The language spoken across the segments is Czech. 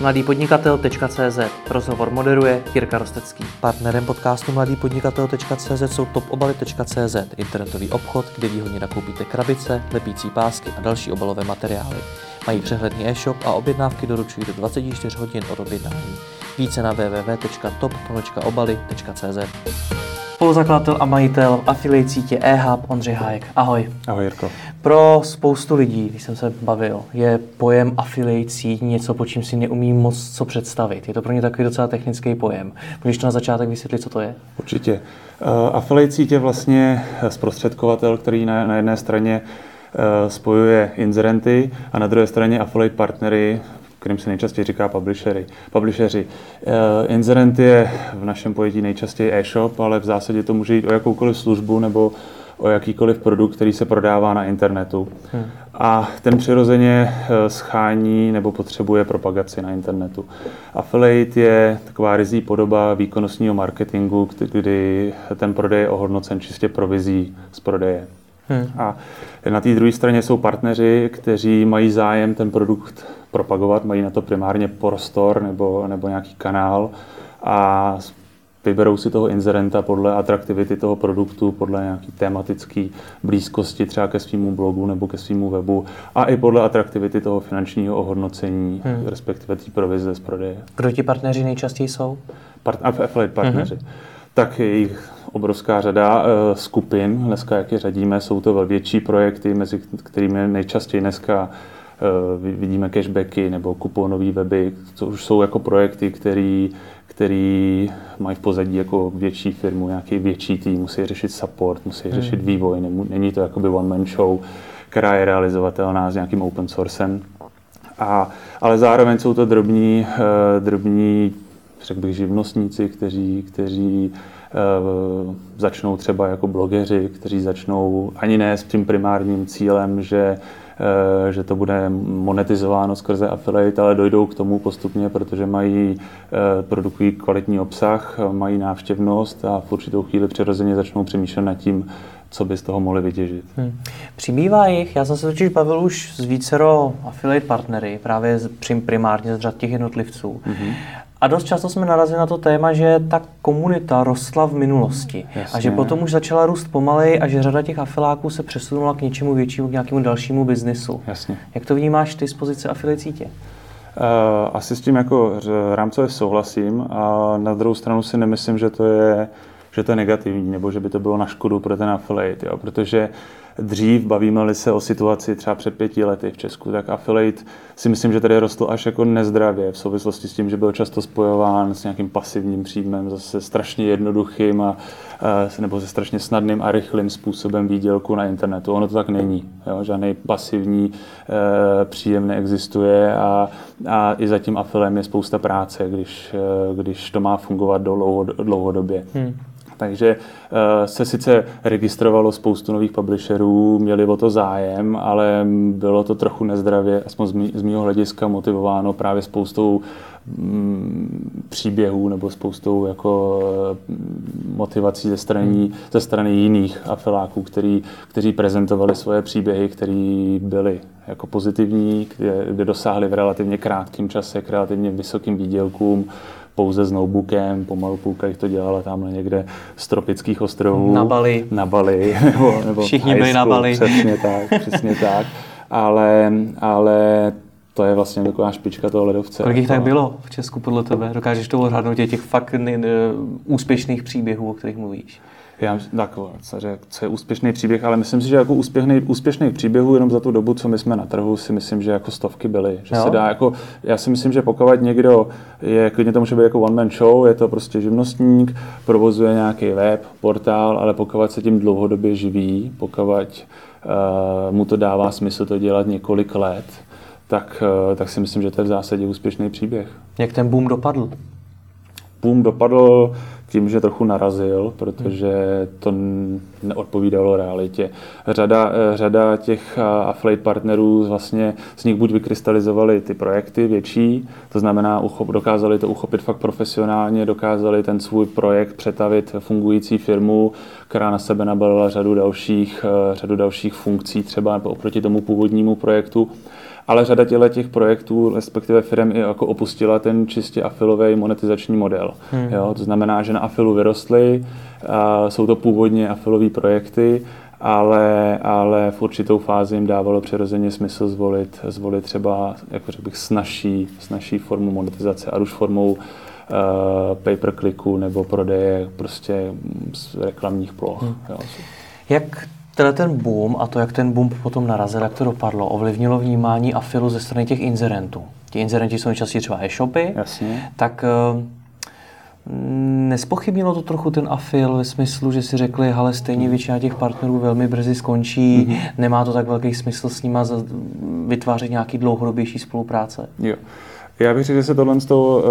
mladýpodnikatel.cz Rozhovor moderuje Jirka Rostecký. Partnerem podcastu mladýpodnikatel.cz jsou topobaly.cz internetový obchod, kde výhodně nakoupíte krabice, lepící pásky a další obalové materiály. Mají přehledný e-shop a objednávky doručují do 24 hodin od objednání. Více na www.top.obaly.cz Spoluzakladatel a majitel affiliate sítě eHub Ondřej Hájek. Ahoj. Ahoj Jirko. Pro spoustu lidí, když jsem se bavil, je pojem affiliate síť něco, po čím si neumí moc co představit. Je to pro ně takový docela technický pojem. Můžeš to na začátek vysvětlit, co to je? Určitě. Uh, affiliate síť je vlastně zprostředkovatel, který na, na jedné straně uh, spojuje inzerenty a na druhé straně affiliate partnery, kterým se nejčastěji říká publishery. publisheři. Uh, inzerent je v našem pojetí nejčastěji e-shop, ale v zásadě to může jít o jakoukoliv službu nebo o jakýkoliv produkt, který se prodává na internetu. Hmm. A ten přirozeně eh, schání nebo potřebuje propagaci na internetu. Affiliate je taková rizí podoba výkonnostního marketingu, kdy ten prodej je ohodnocen čistě provizí z prodeje. Hmm. A na té druhé straně jsou partneři, kteří mají zájem ten produkt propagovat, mají na to primárně prostor nebo, nebo nějaký kanál a vyberou si toho inzerenta podle atraktivity toho produktu, podle nějaký tematické blízkosti třeba ke svýmu blogu nebo ke svýmu webu a i podle atraktivity toho finančního ohodnocení, hmm. respektive té provize z prodeje. Kdo ti partneři nejčastěji jsou? Part, affiliate partneři. Hmm. Tak je jich obrovská řada uh, skupin. Dneska, jak je řadíme, jsou to větší projekty, mezi kterými nejčastěji dneska uh, vidíme cashbacky nebo kuponové weby, to už jsou jako projekty, které který mají v pozadí jako větší firmu, nějaký větší tým, musí řešit support, musí hmm. řešit vývoj, není to jakoby one man show, která je realizovatelná s nějakým open sourcem. A, ale zároveň jsou to drobní, uh, drobní řekl bych, živnostníci, kteří, kteří uh, začnou třeba jako blogeři, kteří začnou ani ne s tím primárním cílem, že Eh, že to bude monetizováno skrze affiliate, ale dojdou k tomu postupně, protože mají, eh, produkují kvalitní obsah, mají návštěvnost a v určitou chvíli přirozeně začnou přemýšlet nad tím, co by z toho mohli vytěžit. Hmm. Přibývá jich, já jsem se totiž bavil už s vícero affiliate partnery, právě primárně z řad těch jednotlivců. Hmm. A dost často jsme narazili na to téma, že ta komunita rostla v minulosti Jasně. a že potom už začala růst pomalej a že řada těch afiláků se přesunula k něčemu většímu, k nějakému dalšímu biznisu. Jasně. Jak to vnímáš ty z pozice afiliate sítě? Uh, asi s tím jako rámcově souhlasím a na druhou stranu si nemyslím, že to je, že to je negativní nebo že by to bylo na škodu pro ten affiliate, jo, protože uh, dřív, bavíme-li se o situaci třeba před pěti lety v Česku, tak affiliate si myslím, že tady rostl až jako nezdravě v souvislosti s tím, že byl často spojován s nějakým pasivním příjmem, zase strašně jednoduchým a, nebo se strašně snadným a rychlým způsobem výdělku na internetu. Ono to tak není. Jo? Žádný pasivní e, příjem neexistuje a, a i za tím je spousta práce, když, e, když to má fungovat dlouhodobě. Hmm. Takže uh, se sice registrovalo spoustu nových publisherů, měli o to zájem, ale bylo to trochu nezdravě, aspoň z, mého hlediska motivováno právě spoustou mm, příběhů nebo spoustou jako mm, motivací ze strany, ze strany jiných afiláků, který, kteří prezentovali svoje příběhy, které byly jako pozitivní, kde, kde dosáhli v relativně krátkém čase k relativně vysokým výdělkům, pouze s notebookem, pomalu půlka jich to dělala tamhle někde z tropických ostrovů. Na Bali. Na Bali. Nebo, nebo Všichni byli na Bali. Přesně tak, přesně tak. Ale, ale to je vlastně taková špička toho ledovce. Kolik jich tak bylo v Česku podle tebe? Dokážeš to odhadnout těch fakt ne, ne, úspěšných příběhů, o kterých mluvíš? Já tak, co, co je úspěšný příběh, ale myslím si, že jako úspěšný, úspěšných příběhů jenom za tu dobu, co my jsme na trhu, si myslím, že jako stovky byly. Že se dá jako, já si myslím, že pokud někdo je, klidně to může být jako one man show, je to prostě živnostník, provozuje nějaký web, portál, ale pokud se tím dlouhodobě živí, pokud uh, mu to dává smysl to dělat několik let, tak, uh, tak si myslím, že to je v zásadě úspěšný příběh. Jak ten boom dopadl? Boom dopadl tím, že trochu narazil, protože to neodpovídalo realitě. Řada, řada těch affiliate partnerů vlastně z nich buď vykrystalizovali ty projekty větší, to znamená uchop, dokázali to uchopit fakt profesionálně, dokázali ten svůj projekt přetavit fungující firmu, která na sebe nabalila řadu dalších, řadu dalších funkcí třeba oproti tomu původnímu projektu ale řada těle těch projektů, respektive firm i jako opustila ten čistě afilový monetizační model. Hmm. Jo, to znamená, že na afilu vyrostly, jsou to původně afilové projekty, ale, ale v určitou fázi jim dávalo přirozeně smysl zvolit, zvolit třeba, jako řekl bych, snažší, snažší formu monetizace, a už formou uh, pay per clicku nebo prodeje prostě z reklamních ploch. Hmm. Jo. Jak tenhle ten boom a to, jak ten boom potom narazil, jak to dopadlo, ovlivnilo vnímání afilu ze strany těch inzerentů. Ti inzerenti jsou nejčastěji třeba e-shopy, Jasně. tak uh, Nespochybnilo to trochu ten afil ve smyslu, že si řekli, ale stejně většina těch partnerů velmi brzy skončí, mm-hmm. nemá to tak velký smysl s nima vytvářet nějaký dlouhodobější spolupráce? Jo. Já bych řekl, že se tohle z toho uh,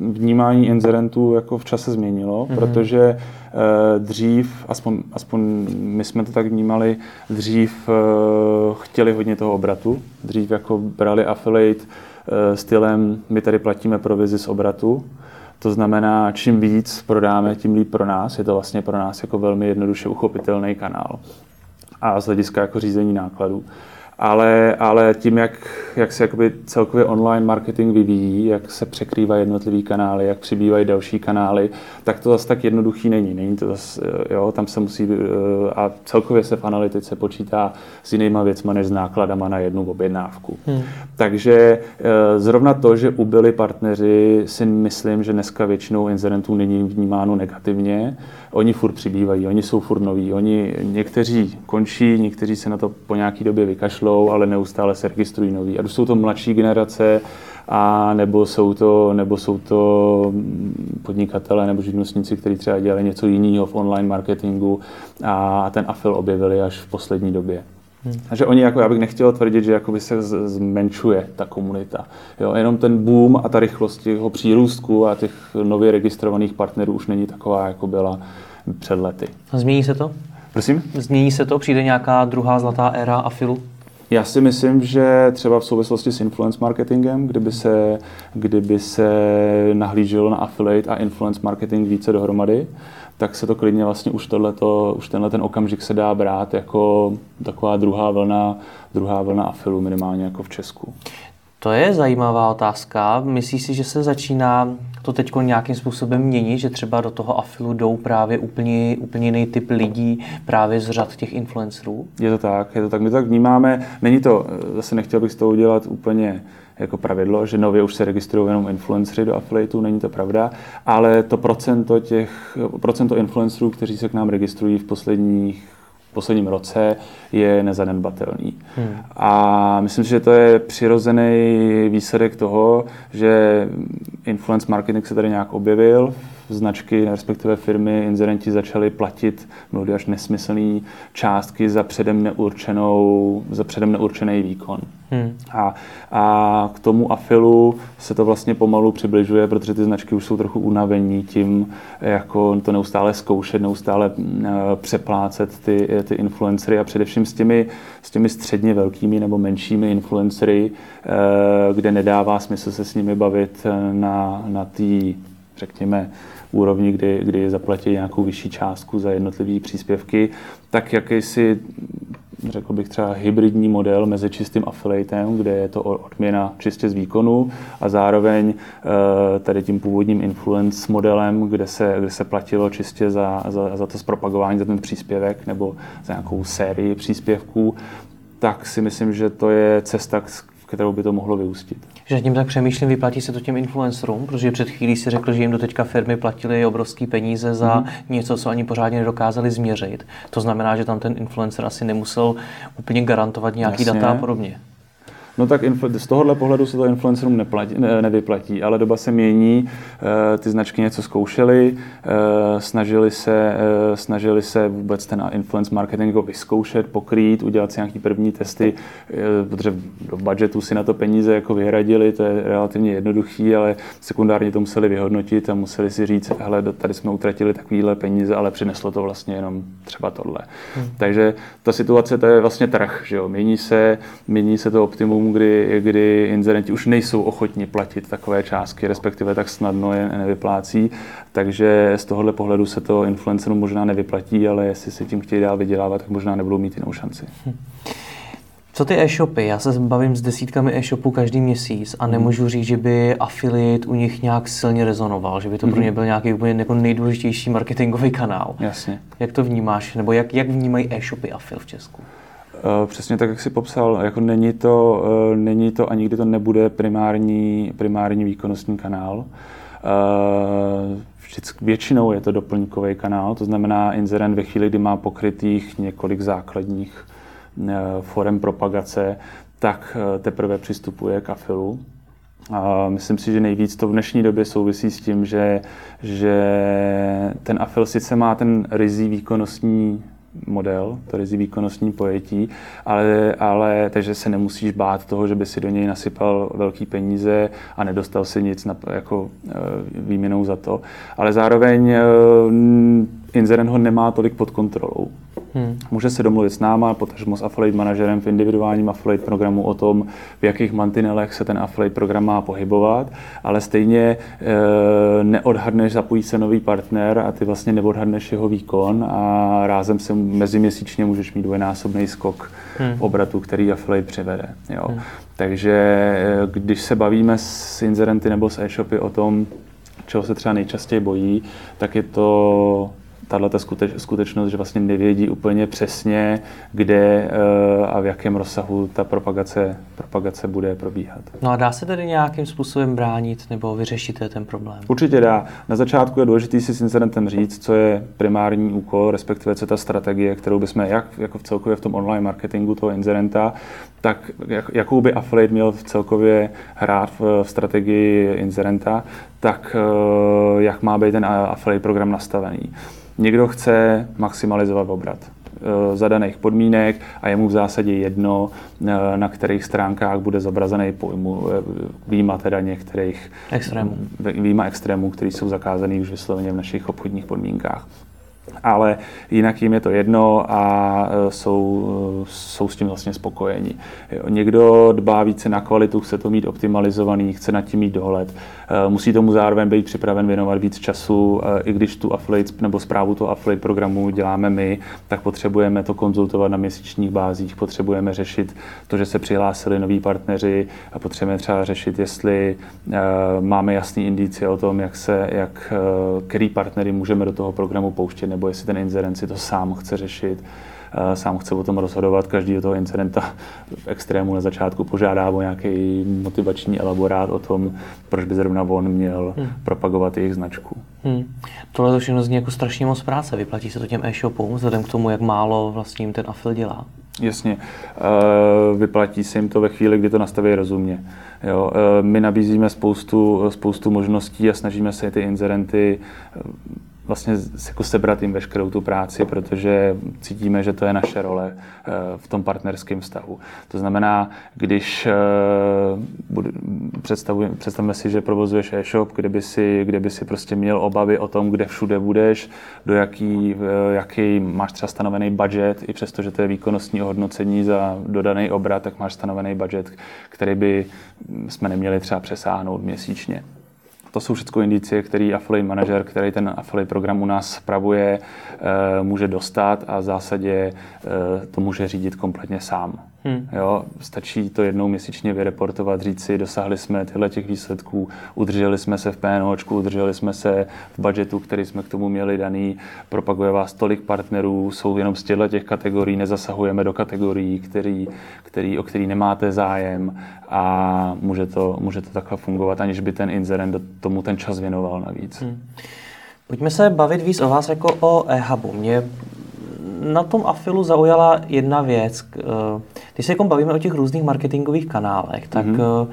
vnímání inzerentů jako v čase změnilo, mm-hmm. protože uh, dřív, aspoň, aspoň my jsme to tak vnímali, dřív uh, chtěli hodně toho obratu, dřív jako brali affiliate uh, stylem, my tady platíme provizi z obratu, to znamená, čím víc prodáme, tím líp pro nás. Je to vlastně pro nás jako velmi jednoduše uchopitelný kanál. A z hlediska jako řízení nákladů ale, ale tím, jak, jak se jakoby celkově online marketing vyvíjí, jak se překrývají jednotlivý kanály, jak přibývají další kanály, tak to zase tak jednoduchý není. není to zase, jo, tam se musí, eh, a celkově se v analytice počítá s jinýma věcma než s nákladama na jednu objednávku. Hmm. Takže eh, zrovna to, že ubyli partneři, si myslím, že dneska většinou inzerentů není vnímáno negativně. Oni furt přibývají, oni jsou furt noví, oni někteří končí, někteří se na to po nějaký době vykašlou, ale neustále se registrují noví. A jsou to mladší generace, a nebo jsou to, nebo jsou to podnikatele nebo živnostníci, kteří třeba dělali něco jiného v online marketingu a ten afil objevili až v poslední době. Hmm. Takže oni, jako já bych nechtěl tvrdit, že jakoby se zmenšuje ta komunita. Jo, jenom ten boom a ta rychlost jeho přírůstku a těch nově registrovaných partnerů už není taková, jako byla před lety. Změní se to? Prosím? Změní se to? Přijde nějaká druhá zlatá éra afilu? Já si myslím, že třeba v souvislosti s influence marketingem, kdyby se, kdyby se nahlíželo na affiliate a influence marketing více dohromady, tak se to klidně vlastně už, tohleto, už tenhle ten okamžik se dá brát jako taková druhá vlna, druhá vlna afilu minimálně jako v Česku. To je zajímavá otázka. Myslíš si, že se začíná to teď nějakým způsobem měnit, že třeba do toho afilu jdou právě úplně, úplně jiný typ lidí právě z řad těch influencerů? Je to tak, je to tak. My to tak vnímáme. Není to, zase nechtěl bych z toho udělat úplně jako pravidlo, že nově už se registrují jenom influencery do affiliatů, není to pravda, ale to procento těch, procento influencerů, kteří se k nám registrují v posledních posledním roce je nezanedbatelný. Hmm. A myslím si, že to je přirozený výsledek toho, že influence marketing se tady nějak objevil značky, respektive firmy, inzerenti začali platit mnohdy až nesmyslné částky za předem, neurčenou, za předem neurčený výkon. Hmm. A, a k tomu afilu se to vlastně pomalu přibližuje, protože ty značky už jsou trochu unavení tím, jako to neustále zkoušet, neustále uh, přeplácet ty, ty influencery a především s těmi, s těmi středně velkými nebo menšími influencery, uh, kde nedává smysl se s nimi bavit na, na té, řekněme, úrovni, kdy, kdy zaplatí nějakou vyšší částku za jednotlivé příspěvky, tak jakýsi řekl bych třeba hybridní model mezi čistým affiliatem, kde je to odměna čistě z výkonu a zároveň eh, tady tím původním influence modelem, kde se, kde se platilo čistě za, za, za to zpropagování, za ten příspěvek nebo za nějakou sérii příspěvků, tak si myslím, že to je cesta, kterou by to mohlo vyústit. Že tím tak přemýšlím, vyplatí se to těm influencerům, protože před chvílí si řekl, že jim do teďka firmy platily obrovské peníze za mm-hmm. něco, co ani pořádně nedokázali změřit. To znamená, že tam ten influencer asi nemusel úplně garantovat nějaký Jasně. data a podobně. No tak z tohohle pohledu se to influencerům neplatí, ne, nevyplatí, ale doba se mění, eh, ty značky něco zkoušely, eh, snažili se, eh, snažili se vůbec ten influence marketing jako vyzkoušet, pokrýt, udělat si nějaký první testy, protože do budgetu si na to peníze jako vyhradili, to je relativně jednoduchý, ale sekundárně to museli vyhodnotit a museli si říct, hele, tady jsme utratili takovýhle peníze, ale přineslo to vlastně jenom třeba tohle. Hmm. Takže ta situace, to je vlastně trh, že jo? Mění se, mění se to optimum kdy, kdy inzerenti už nejsou ochotni platit takové částky, respektive tak snadno je nevyplácí. Takže z tohohle pohledu se to influencerům možná nevyplatí, ale jestli si tím chtějí dál vydělávat, tak možná nebudou mít jinou šanci. Hm. Co ty e-shopy? Já se bavím s desítkami e-shopů každý měsíc a nemůžu říct, že by affiliate u nich nějak silně rezonoval, že by to pro ně byl nějaký úplně jako nejdůležitější marketingový kanál. Jasně. Jak to vnímáš? Nebo jak, jak vnímají e-shopy affil v Česku? Eh, přesně tak, jak jsi popsal, jako není to, eh, není to a nikdy to nebude primární, primární výkonnostní kanál. Eh, vždycky, většinou je to doplňkový kanál, to znamená inzerent ve chvíli, kdy má pokrytých několik základních forem propagace, tak teprve přistupuje k afilu. A myslím si, že nejvíc to v dnešní době souvisí s tím, že, že ten afil sice má ten rizí výkonnostní model, to rizí výkonnostní pojetí, ale, ale takže se nemusíš bát toho, že by si do něj nasypal velký peníze a nedostal si nic na, jako e, výměnou za to. Ale zároveň e, Inzerent ho nemá tolik pod kontrolou. Hmm. Může se domluvit s náma, potažmo s affiliate manažerem v individuálním affiliate programu o tom, v jakých mantinelech se ten affiliate program má pohybovat, ale stejně e, neodhadneš, zapojí se nový partner a ty vlastně neodhadneš jeho výkon a rázem se meziměsíčně můžeš mít dvojnásobný skok hmm. obratu, který affiliate přivede. Jo. Hmm. Takže e, když se bavíme s inzerenty nebo s e-shopy o tom, čeho se třeba nejčastěji bojí, tak je to tahle ta skuteč, skutečnost, že vlastně nevědí úplně přesně, kde uh, a v jakém rozsahu ta propagace, propagace bude probíhat. No a dá se tedy nějakým způsobem bránit nebo vyřešit ten problém? Určitě dá. Na začátku je důležité si s incidentem říct, co je primární úkol, respektive co je ta strategie, kterou bychom jak jako v celkově v tom online marketingu toho incidenta, tak jak, jakou by affiliate měl v celkově hrát v, v strategii incidenta, tak uh, jak má být ten affiliate program nastavený. Někdo chce maximalizovat obrat eh, za daných podmínek a je mu v zásadě jedno, eh, na kterých stránkách bude zobrazený pojmu, eh, výjima teda některých extrémů, výjima extrémů, které jsou zakázané už vysloveně v našich obchodních podmínkách ale jinak jim je to jedno a e, jsou, jsou s tím vlastně spokojení. Někdo dbá více na kvalitu, chce to mít optimalizovaný, chce nad tím mít dohled. E, musí tomu zároveň být připraven věnovat víc času, e, i když tu affiliate nebo zprávu toho affiliate programu děláme my, tak potřebujeme to konzultovat na měsíčních bázích, potřebujeme řešit to, že se přihlásili noví partneři a potřebujeme třeba řešit, jestli máme jasný indicie o tom, jak se, jak, který partnery můžeme do toho programu pouštět nebo jestli ten incident si to sám chce řešit, eh, sám chce o tom rozhodovat. Každý do toho incidenta v extrému na začátku požádá o nějaký motivační elaborát o tom, proč by zrovna on měl hmm. propagovat jejich značku. Hmm. Tohle to všechno zní jako strašně moc práce. Vyplatí se to těm e-shopům vzhledem k tomu, jak málo vlastně jim ten afil dělá? Jasně. Eh, vyplatí se jim to ve chvíli, kdy to nastaví rozumně. Jo, eh, my nabízíme spoustu, spoustu možností a snažíme se ty inzerenty vlastně jako sebrat jim veškerou tu práci, protože cítíme, že to je naše role eh, v tom partnerském vztahu. To znamená, když eh, představíme si, že provozuješ e-shop, kde by, si, kde by si prostě měl obavy o tom, kde všude budeš, do jaký, jaký máš třeba stanovený budget, i přesto, že to je výkonnostní ohodnocení za dodaný obrat, tak máš stanovený budget, který by jsme neměli třeba přesáhnout měsíčně. To jsou všechno indicie, který affiliate manager, který ten affiliate program u nás spravuje, eh, může dostat a v zásadě eh, to může řídit kompletně sám. Hmm. Jo, stačí to jednou měsíčně vyreportovat, říct si, dosáhli jsme tyhle těch výsledků, udrželi jsme se v PNOčku, udrželi jsme se v budgetu, který jsme k tomu měli daný, propaguje vás tolik partnerů, jsou jenom z těchto těch kategorií, nezasahujeme do kategorií, který, který, o který nemáte zájem a může to, může to takhle fungovat, aniž by ten inzerent tomu ten čas věnoval navíc. Hmm. Pojďme se bavit víc o vás jako o e-hubu. Mě na tom afilu zaujala jedna věc. Eh, když se jako bavíme o těch různých marketingových kanálech, tak mm-hmm.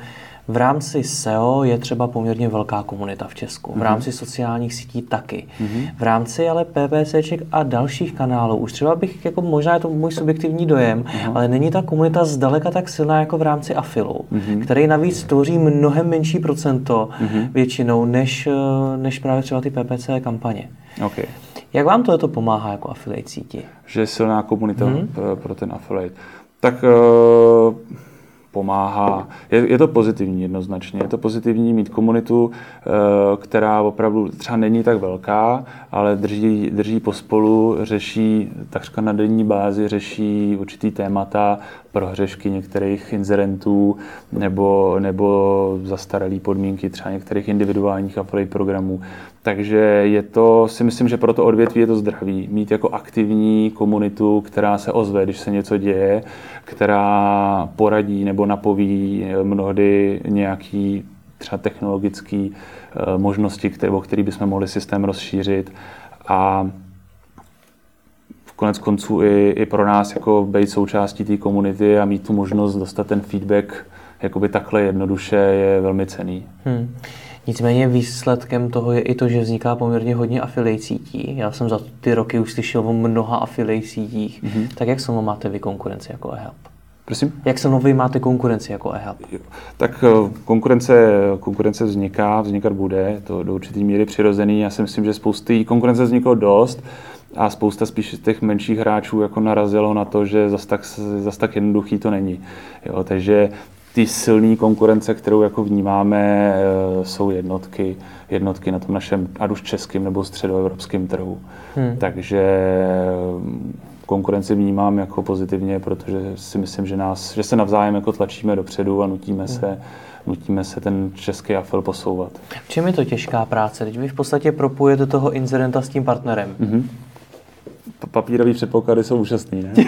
v rámci SEO je třeba poměrně velká komunita v Česku. V mhm. rámci sociálních sítí taky. Mm-hmm. V rámci ale PPCček a dalších kanálů už třeba bych, jako možná je to můj subjektivní dojem, mm-hmm. ale není ta komunita zdaleka tak silná jako v rámci afilu, mm-hmm. který navíc tvoří mnohem menší procento mm-hmm. většinou než, eh, než právě třeba ty PPC kampaně. Okay. Jak vám to pomáhá jako affiliate síti? Že je silná komunita hmm. pro ten affiliate. Tak uh, pomáhá. Je, je to pozitivní jednoznačně. Je to pozitivní mít komunitu, eh, která opravdu třeba není tak velká, ale drží, drží pospolu, řeší takřka na denní bázi, řeší určitý témata, prohřešky některých inzerentů nebo, nebo zastaralé podmínky třeba některých individuálních affiliate programů. Takže je to, si myslím, že pro to odvětví je to zdravý. Mít jako aktivní komunitu, která se ozve, když se něco děje, která poradí nebo napoví mnohdy nějaký třeba technologické eh, možnosti, které, o který bychom mohli systém rozšířit. A konec konců i, i pro nás jako být součástí té komunity a mít tu možnost dostat ten feedback jakoby takhle jednoduše je velmi cený. Hmm. Nicméně výsledkem toho je i to, že vzniká poměrně hodně affiliate sítí. Já jsem za ty roky už slyšel o mnoha affiliate sítích. Mm-hmm. Tak jak se máte vy konkurenci jako eHub? Prosím? Jak se vy máte konkurenci jako eHub? Tak eh, konkurence, konkurence vzniká, vznikat bude, to do určitý míry přirozený. Já si myslím, že spousty konkurence vzniklo dost a spousta spíš těch menších hráčů jako narazilo na to, že zas tak, zas tak jednoduchý to není. Jo, takže ty silné konkurence, kterou jako vnímáme, eh, jsou jednotky, jednotky na tom našem, ať už českým nebo středoevropským trhu. Hmm. Takže eh, konkurenci vnímám jako pozitivně, protože si myslím, že, nás, že se navzájem jako tlačíme dopředu a nutíme hmm. se nutíme se ten český afel posouvat. V čem je to těžká práce? Teď vy v podstatě propojete toho incidenta s tím partnerem. Mm-hmm. Papírový předpoklady jsou úžasný, ne?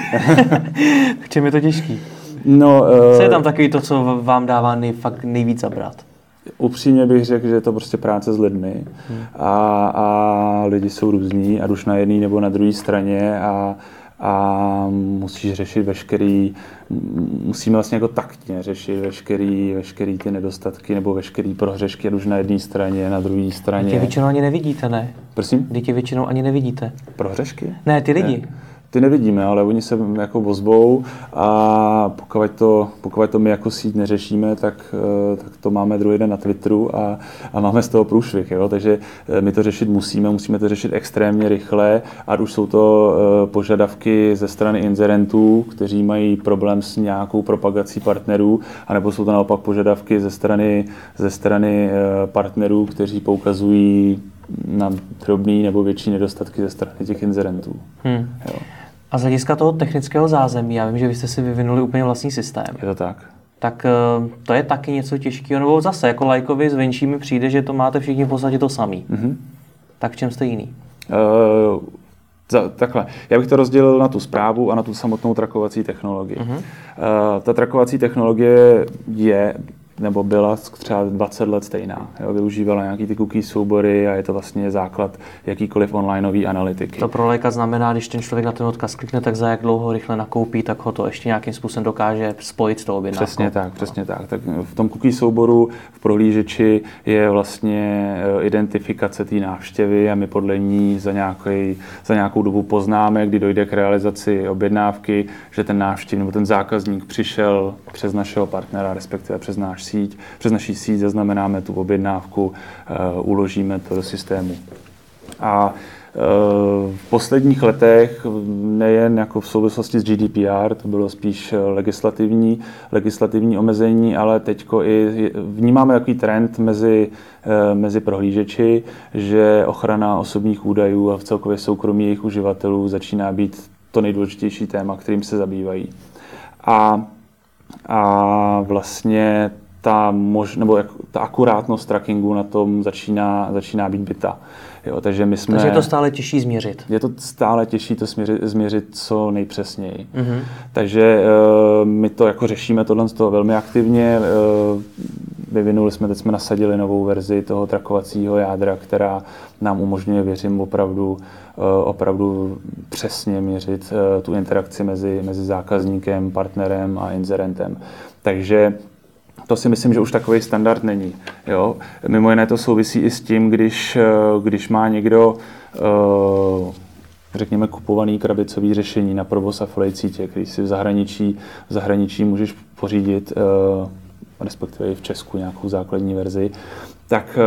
v čem je to těžký? No, co je tam takový to, co vám dává nej, fakt nejvíc zabrat? Upřímně bych řekl, že je to prostě práce s lidmi hmm. a, a lidi jsou různí, ať už na jedné nebo na druhé straně a, a musíš řešit veškerý, musíme vlastně jako taktně řešit veškerý, veškerý ty nedostatky nebo veškerý prohřešky, ať už na jedné straně, na druhé straně. Ty většinou ani nevidíte, ne? Prosím? Ty většinou ani nevidíte. Prohřešky? Ne, ty lidi. Ne ty nevidíme, ale oni se jako ozvou a pokud to, pokud to my jako síť neřešíme, tak, eh, tak to máme druhý den na Twitteru a, a máme z toho průšvih. Jo? Takže eh, my to řešit musíme, musíme to řešit extrémně rychle, a už jsou to eh, požadavky ze strany inzerentů, kteří mají problém s nějakou propagací partnerů, anebo jsou to naopak požadavky ze strany, ze strany partnerů, kteří poukazují na drobné nebo větší nedostatky ze strany těch inzerentů. Hmm. Jo. A z hlediska toho technického zázemí, já vím, že vy jste si vyvinuli úplně vlastní systém. Je to tak. Tak eh, to je taky něco těžkého, nebo zase jako lajkovi zvenčí mi přijde, že to máte všichni v podstatě to samý. Mm-hmm. Tak v čem jste jiný? Uh, za, takhle. Já bych to rozdělil na tu zprávu a na tu samotnou trakovací technologii. Uh-huh. Uh, ta trakovací technologie je nebo byla třeba 20 let stejná. Jo, využívala nějaký ty cookie soubory a je to vlastně základ jakýkoliv onlineové analytiky. To pro léka znamená, když ten člověk na ten odkaz klikne, tak za jak dlouho rychle nakoupí, tak ho to ještě nějakým způsobem dokáže spojit s tou objednávkou. Přesně tak, přesně tak. tak. V tom cookie souboru v prohlížeči je vlastně eh, identifikace té návštěvy a my podle ní za, nějaký, za nějakou dobu poznáme, kdy dojde k realizaci objednávky, že ten návštěv nebo ten zákazník přišel přes našeho partnera, respektive přes náš síť, přes naší síť zaznamenáme tu objednávku, eh, uložíme to do systému. A eh, v posledních letech, nejen jako v souvislosti s GDPR, to bylo spíš legislativní, legislativní omezení, ale teď i vnímáme takový trend mezi, eh, mezi prohlížeči, že ochrana osobních údajů a v celkově soukromí jejich uživatelů začíná být to nejdůležitější téma, kterým se zabývají. A, a vlastně ta, mož, nebo jak, ta akurátnost trackingu na tom začíná, začíná být byta. Jo, takže, my jsme, takže je to stále těžší změřit. Je to stále těžší to změřit, změřit co nejpřesněji. Mm-hmm. Takže uh, my to jako řešíme tohle z toho velmi aktivně. Uh, vyvinuli jsme, teď jsme nasadili novou verzi toho trakovacího jádra, která nám umožňuje, věřím, opravdu, uh, opravdu přesně měřit tu interakci mezi, mezi zákazníkem, partnerem a inzerentem. Takže to si myslím, že už takový standard není. Jo? Mimo jiné to souvisí i s tím, když, eh, když má někdo uh, řekněme, kupovaný krabicový řešení na provoz affiliate sítě, který si v zahraničí, v zahraničí můžeš pořídit, uh, respektive i v Česku nějakou základní verzi, tak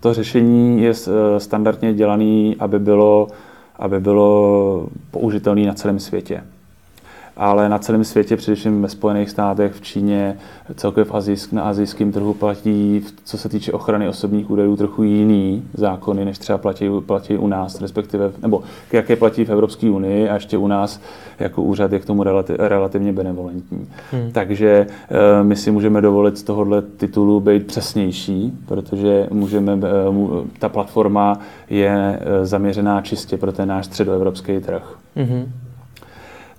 to řešení je standardně dělané, aby bylo, aby bylo použitelné na celém světě. Ale na celém světě, především ve Spojených státech, v Číně, celkově v azijsk, na azijském trhu platí, co se týče ochrany osobních údajů, trochu jiný zákony, než třeba platí, platí u nás, respektive, nebo jaké platí v Evropské unii a ještě u nás jako úřad je k tomu relati, relativně benevolentní. Hmm. Takže uh, my si můžeme dovolit z tohohle titulu být přesnější, protože můžeme, uh, ta platforma je uh, zaměřená čistě pro ten náš středoevropský trh. Hmm.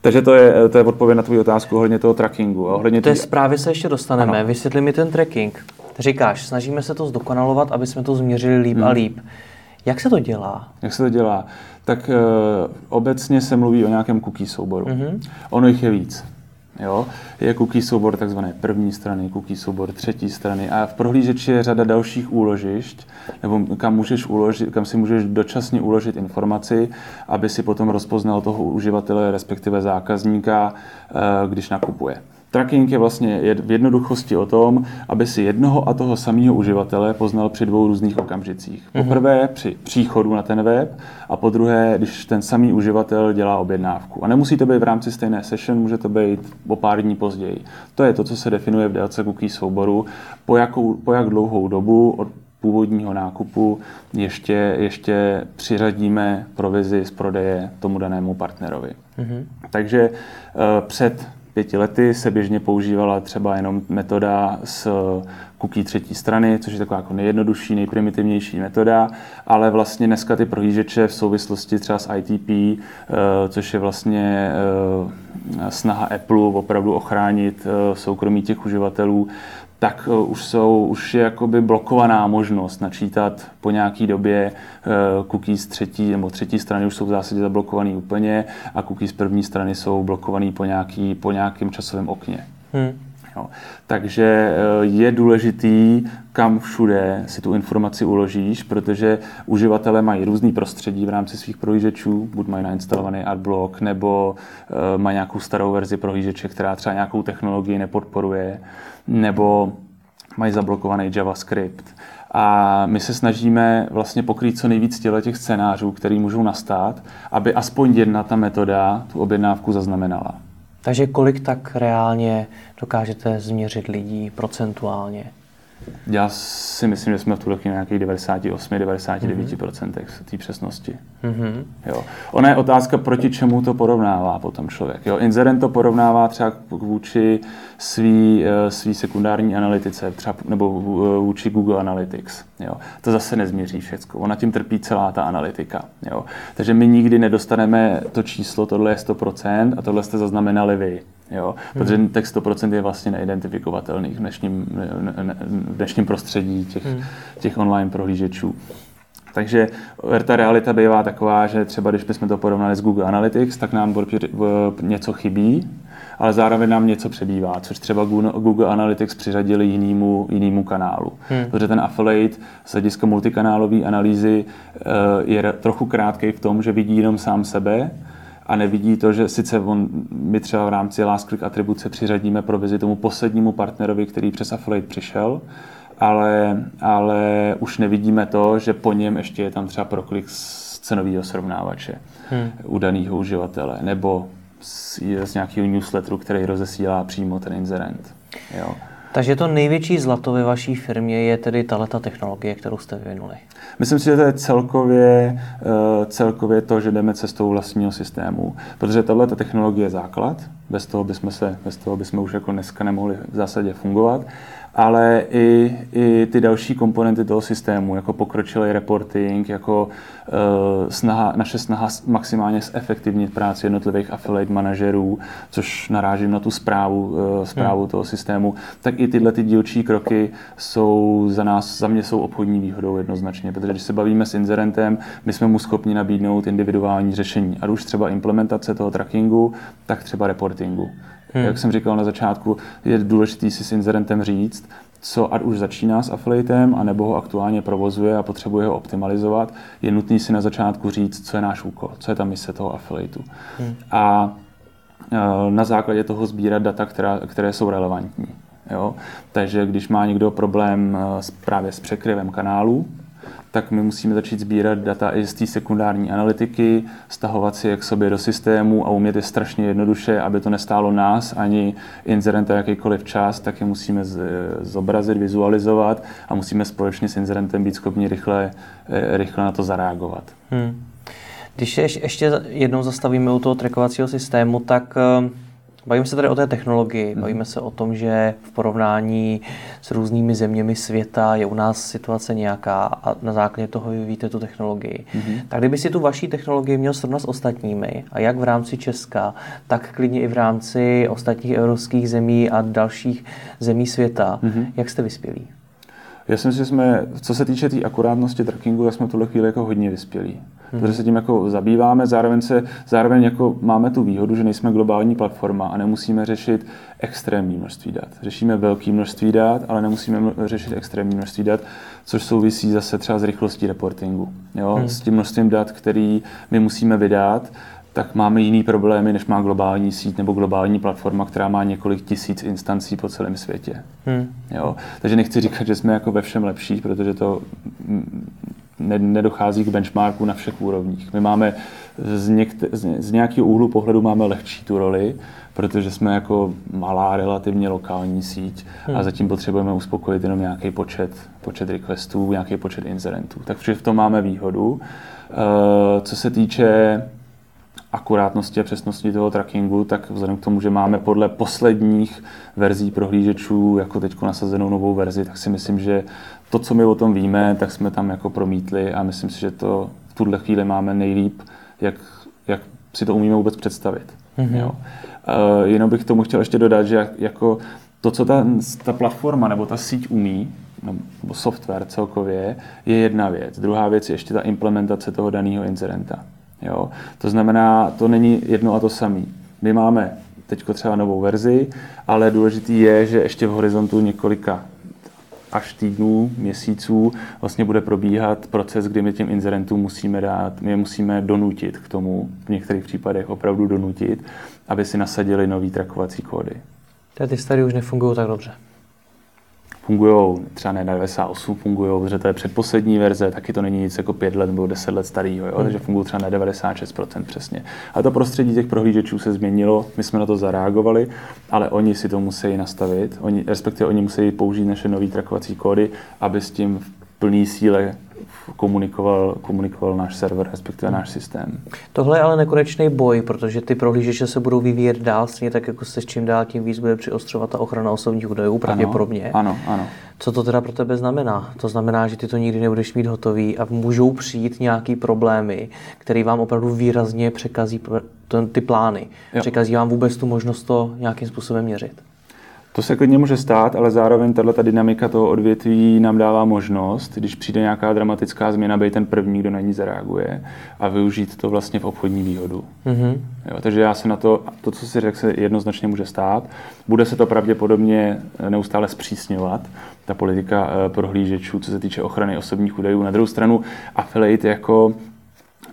Takže to je, to je odpověď na tvou otázku ohledně toho trackingu. Ohledně té tý... zprávy se ještě dostaneme. Ano. Vysvětli mi ten tracking. Říkáš, snažíme se to zdokonalovat, aby jsme to změřili líp hmm. a líp. Jak se to dělá? Jak se to dělá? Tak uh, obecně se mluví o nějakém cookie souboru. Mm-hmm. Ono jich je víc. Jo? Je cookie soubor takzvané první strany, cookie soubor třetí strany a v prohlížeči je řada dalších úložišť, nebo kam, můžeš uložit, kam si můžeš dočasně uložit informaci, aby si potom rozpoznal toho uživatele, respektive zákazníka, eh, když nakupuje. Tracking je vlastně v jednoduchosti o tom, aby si jednoho a toho samého uživatele poznal při dvou různých okamžicích. Mhm. Poprvé při příchodu na ten web a po druhé, když ten samý uživatel dělá objednávku. A nemusí to být v rámci stejné session, může to být o pár dní později. To je to, co se definuje v délce cookie souboru, po, jakou, po jak dlouhou dobu od původního nákupu ještě, ještě přiřadíme provizi z prodeje tomu danému partnerovi. Mm-hmm. Takže uh, před pěti lety se běžně používala třeba jenom metoda s cookie třetí strany, což je taková jako nejjednodušší, nejprimitivnější metoda, ale vlastně dneska ty prohlížeče v souvislosti třeba s ITP, eh, což je vlastně eh, snaha Apple opravdu ochránit eh, soukromí těch uživatelů, tak eh, už, jsou, už je jakoby blokovaná možnost načítat po nějaký době eh, cookies třetí nebo třetí strany už jsou v zásadě zablokovaný úplně a cookies první strany jsou blokovaný po, nějaký, po časovém okně. Hmm. Jo. Takže eh, je důležitý, kam všude si tu informaci uložíš, protože uživatelé mají různý prostředí v rámci svých prohlížečů, buď mají nainstalovaný adblock, nebo mají nějakou starou verzi prohlížeče, která třeba nějakou technologii nepodporuje nebo mají zablokovaný JavaScript. A my se snažíme vlastně pokrýt co nejvíc těle těch scénářů, které můžou nastat, aby aspoň jedna ta metoda tu objednávku zaznamenala. Takže kolik tak reálně dokážete změřit lidí procentuálně? Já si myslím, že jsme v tuhle chvíli nějakých 98-99% mm-hmm. té přesnosti. Mm-hmm. Jo. Ona je otázka, proti čemu to porovnává potom člověk. Jo. Inzerent to porovnává třeba vůči svý, eh, svý sekundární analytice, třeba, nebo vůči Google Analytics. Jo. To zase nezměří všechno. Ona tím trpí celá ta analytika. Jo. Takže my nikdy nedostaneme to číslo, tohle je 100% a tohle jste zaznamenali vy. Jo? Protože hmm. těch 100% je vlastně neidentifikovatelný v dnešním, v dnešním prostředí těch, hmm. těch online prohlížečů. Takže ta realita bývá taková, že třeba když bychom to porovnali s Google Analytics, tak nám něco chybí, ale zároveň nám něco přebývá, což třeba Google Analytics přiřadili jinému, jinému kanálu. Hmm. Protože ten affiliate z hlediska multikanálové analýzy eh, je trochu krátký v tom, že vidí jenom sám sebe, a nevidí to, že sice on, my třeba v rámci last click atribuce přiřadíme provizi tomu poslednímu partnerovi, který přes affiliate přišel, ale, ale už nevidíme to, že po něm ještě je tam třeba proklik z cenového srovnávače hmm. u daného uživatele, nebo z, z nějakého newsletteru, který rozesílá přímo ten inzerent. Jo. Takže to největší zlato ve vaší firmě je tedy tato technologie, kterou jste vyvinuli. Myslím si, že to je celkově, eh, celkově to, že jdeme cestou vlastního systému, protože tahle technologie je základ, bez toho bychom, se, bez toho bychom už jako dneska nemohli v zásadě fungovat ale i, i ty další komponenty toho systému, jako pokročilý reporting, jako uh, snaha, naše snaha maximálně zefektivnit práci jednotlivých affiliate manažerů, což narážím na tu zprávu, uh, zprávu hmm. toho systému, tak i tyhle ty dílčí kroky jsou za nás, za mě jsou obchodní výhodou jednoznačně, protože když se bavíme s inzerentem, my jsme mu schopni nabídnout individuální řešení, a už třeba implementace toho trackingu, tak třeba reportingu. Hmm. Jak jsem říkal na začátku, je důležité si s inzerentem říct, co ať už začíná s affiliatem, anebo ho aktuálně provozuje a potřebuje ho optimalizovat, je nutný si na začátku říct, co je náš úkol, co je ta mise toho affiliatu. Hmm. A e, na základě toho sbírat data, která, které jsou relevantní. Jo? Takže když má někdo problém e, s, právě s překryvem kanálu, tak my musíme začít sbírat data i z té sekundární analytiky, stahovat si je k sobě do systému a umět je strašně jednoduše, aby to nestálo nás ani inzerenta jakýkoliv čas, tak je musíme zobrazit, vizualizovat a musíme společně s inzerentem být schopni rychle, eh, rychle na to zareagovat. Hmm. Když ještě jednou zastavíme u toho trackovacího systému, tak eh, Bavíme se tady o té technologii, mhm. bavíme se o tom, že v porovnání s různými zeměmi světa je u nás situace nějaká a na základě toho vyvíjíte tu technologii. Mm-hmm. Tak kdyby si tu vaší technologii měl srovnat s ostatními, a jak v rámci Česka, tak klidně i v rámci ostatních evropských zemí a dalších zemí světa, mm-hmm. jak jste vyspělí? Já si myslím, že jsme, co se týče té tý akurátnosti trackingu, tak jsme tuhle chvíli jako hodně vyspělí. Hmm. Protože se tím jako zabýváme, zároveň, se, zároveň jako máme tu výhodu, že nejsme globální platforma a nemusíme řešit extrémní množství dat. Řešíme velké množství dat, ale nemusíme řešit extrémní množství dat, což souvisí zase třeba s rychlostí reportingu. Jo? Hmm. S tím množstvím dat, který my musíme vydat, tak máme jiný problémy, než má globální síť nebo globální platforma, která má několik tisíc instancí po celém světě. Hmm. Jo? Takže nechci říkat, že jsme jako ve všem lepší, protože to ne, nedochází k benchmarku na všech úrovních. My máme z, někte, z nějakého úhlu pohledu máme lehčí tu roli, protože jsme jako malá relativně lokální síť hmm. a zatím potřebujeme uspokojit jenom nějaký počet, počet requestů, nějaký počet inzerentů. Takže v tom máme výhodu. Uh, co se týče akurátnosti a přesnosti toho trackingu, tak vzhledem k tomu, že máme podle posledních verzí prohlížečů jako teď nasazenou novou verzi, tak si myslím, že to, co my o tom víme, tak jsme tam jako promítli a myslím si, že to v tuhle chvíli máme nejlíp, jak, jak si to umíme vůbec představit. Mm-hmm. Jo. Uh, jenom bych tomu chtěl ještě dodat, že jako to, co ta, ta platforma nebo ta síť umí, nebo software celkově, je jedna věc. Druhá věc je ještě ta implementace toho daného incidenta. Jo? To znamená, to není jedno a to samé. My máme teď třeba novou verzi, ale důležitý je, že ještě v horizontu několika až týdnů, měsíců vlastně bude probíhat proces, kdy my těm inzerentům musíme dát, my je musíme donutit k tomu, v některých případech opravdu donutit, aby si nasadili nový trakovací kódy. Ty starý už nefungují tak dobře fungují třeba ne 98, fungují, protože to je předposlední verze, taky to není nic jako 5 let nebo 10 let starého, jo? Hmm. takže fungují třeba na 96% přesně. A to prostředí těch prohlížečů se změnilo, my jsme na to zareagovali, ale oni si to musí nastavit, oni, respektive oni musí použít naše nové trakovací kódy, aby s tím v plné síle komunikoval, komunikoval náš server, respektive náš systém. Tohle je ale nekonečný boj, protože ty prohlížeče se budou vyvíjet dál, stejně tak jako se s čím dál tím víc bude přiostřovat ta ochrana osobních údajů, pravděpodobně. Ano, ano. Co to teda pro tebe znamená? To znamená, že ty to nikdy nebudeš mít hotový a můžou přijít nějaký problémy, které vám opravdu výrazně překazí ty plány. Jo. Překazí vám vůbec tu možnost to nějakým způsobem měřit. To se klidně může stát, ale zároveň tato dynamika toho odvětví nám dává možnost, když přijde nějaká dramatická změna, být ten první, kdo na ní zareaguje a využít to vlastně v obchodní výhodu. Mm-hmm. Jo, takže já se na to, to, co si řekl, se jednoznačně může stát. Bude se to pravděpodobně neustále zpřísňovat, ta politika eh, prohlížečů, co se týče ochrany osobních údajů. Na druhou stranu affiliate jako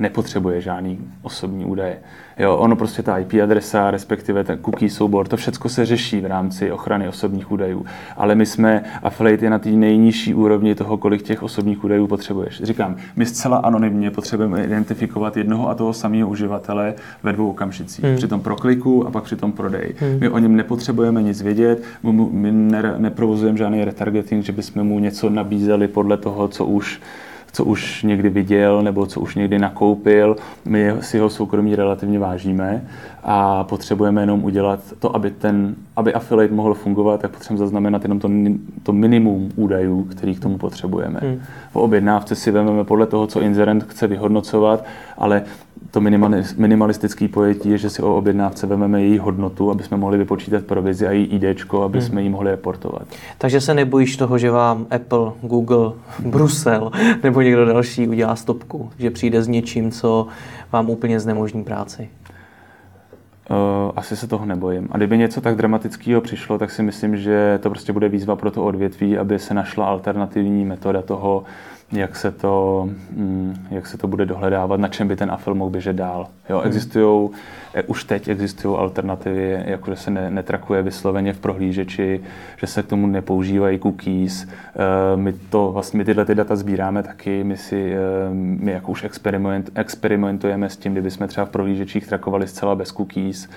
nepotřebuje žádný osobní údaje. Jo, ono prostě ta IP adresa, respektive ten cookie soubor, to všechno se řeší v rámci ochrany osobních údajů. Ale my jsme, affiliate je na té nejnižší úrovni toho, kolik těch osobních údajů potřebuješ. Říkám, my zcela anonymně potřebujeme identifikovat jednoho a toho samého uživatele ve dvou okamžicích. Hmm. Při tom prokliku a pak při tom prodeji. Hmm. My o něm nepotřebujeme nic vědět, my neprovozujeme žádný retargeting, že bychom mu něco nabízeli podle toho, co už co už někdy viděl nebo co už někdy nakoupil. My si jeho soukromí relativně vážíme a potřebujeme jenom udělat to, aby, ten, aby affiliate mohl fungovat, tak potřebujeme zaznamenat jenom to, to minimum údajů, který k tomu potřebujeme. Hmm. V objednávce si vezmeme podle toho, co inzerent chce vyhodnocovat, ale to minimalistické pojetí je, že si o objednávce vezmeme její hodnotu, aby jsme mohli vypočítat provizi a její ID, aby hmm. jsme ji mohli reportovat. Takže se nebojíš toho, že vám Apple, Google, Brusel nebo někdo další udělá stopku, že přijde s něčím, co vám úplně znemožní práci? Uh, asi se toho nebojím. A kdyby něco tak dramatického přišlo, tak si myslím, že to prostě bude výzva pro to odvětví, aby se našla alternativní metoda toho, jak se to, mm, jak se to bude dohledávat, na čem by ten afil mohl běžet dál. Jo, hmm. existují, eh, už teď existují alternativy, jako že se ne, netrakuje vysloveně v prohlížeči, že se k tomu nepoužívají cookies. Eh, my, to, vlastně, my tyhle ty data sbíráme taky, my, si, eh, my jako už experiment, experimentujeme s tím, kdyby jsme třeba v prohlížečích trakovali zcela bez cookies,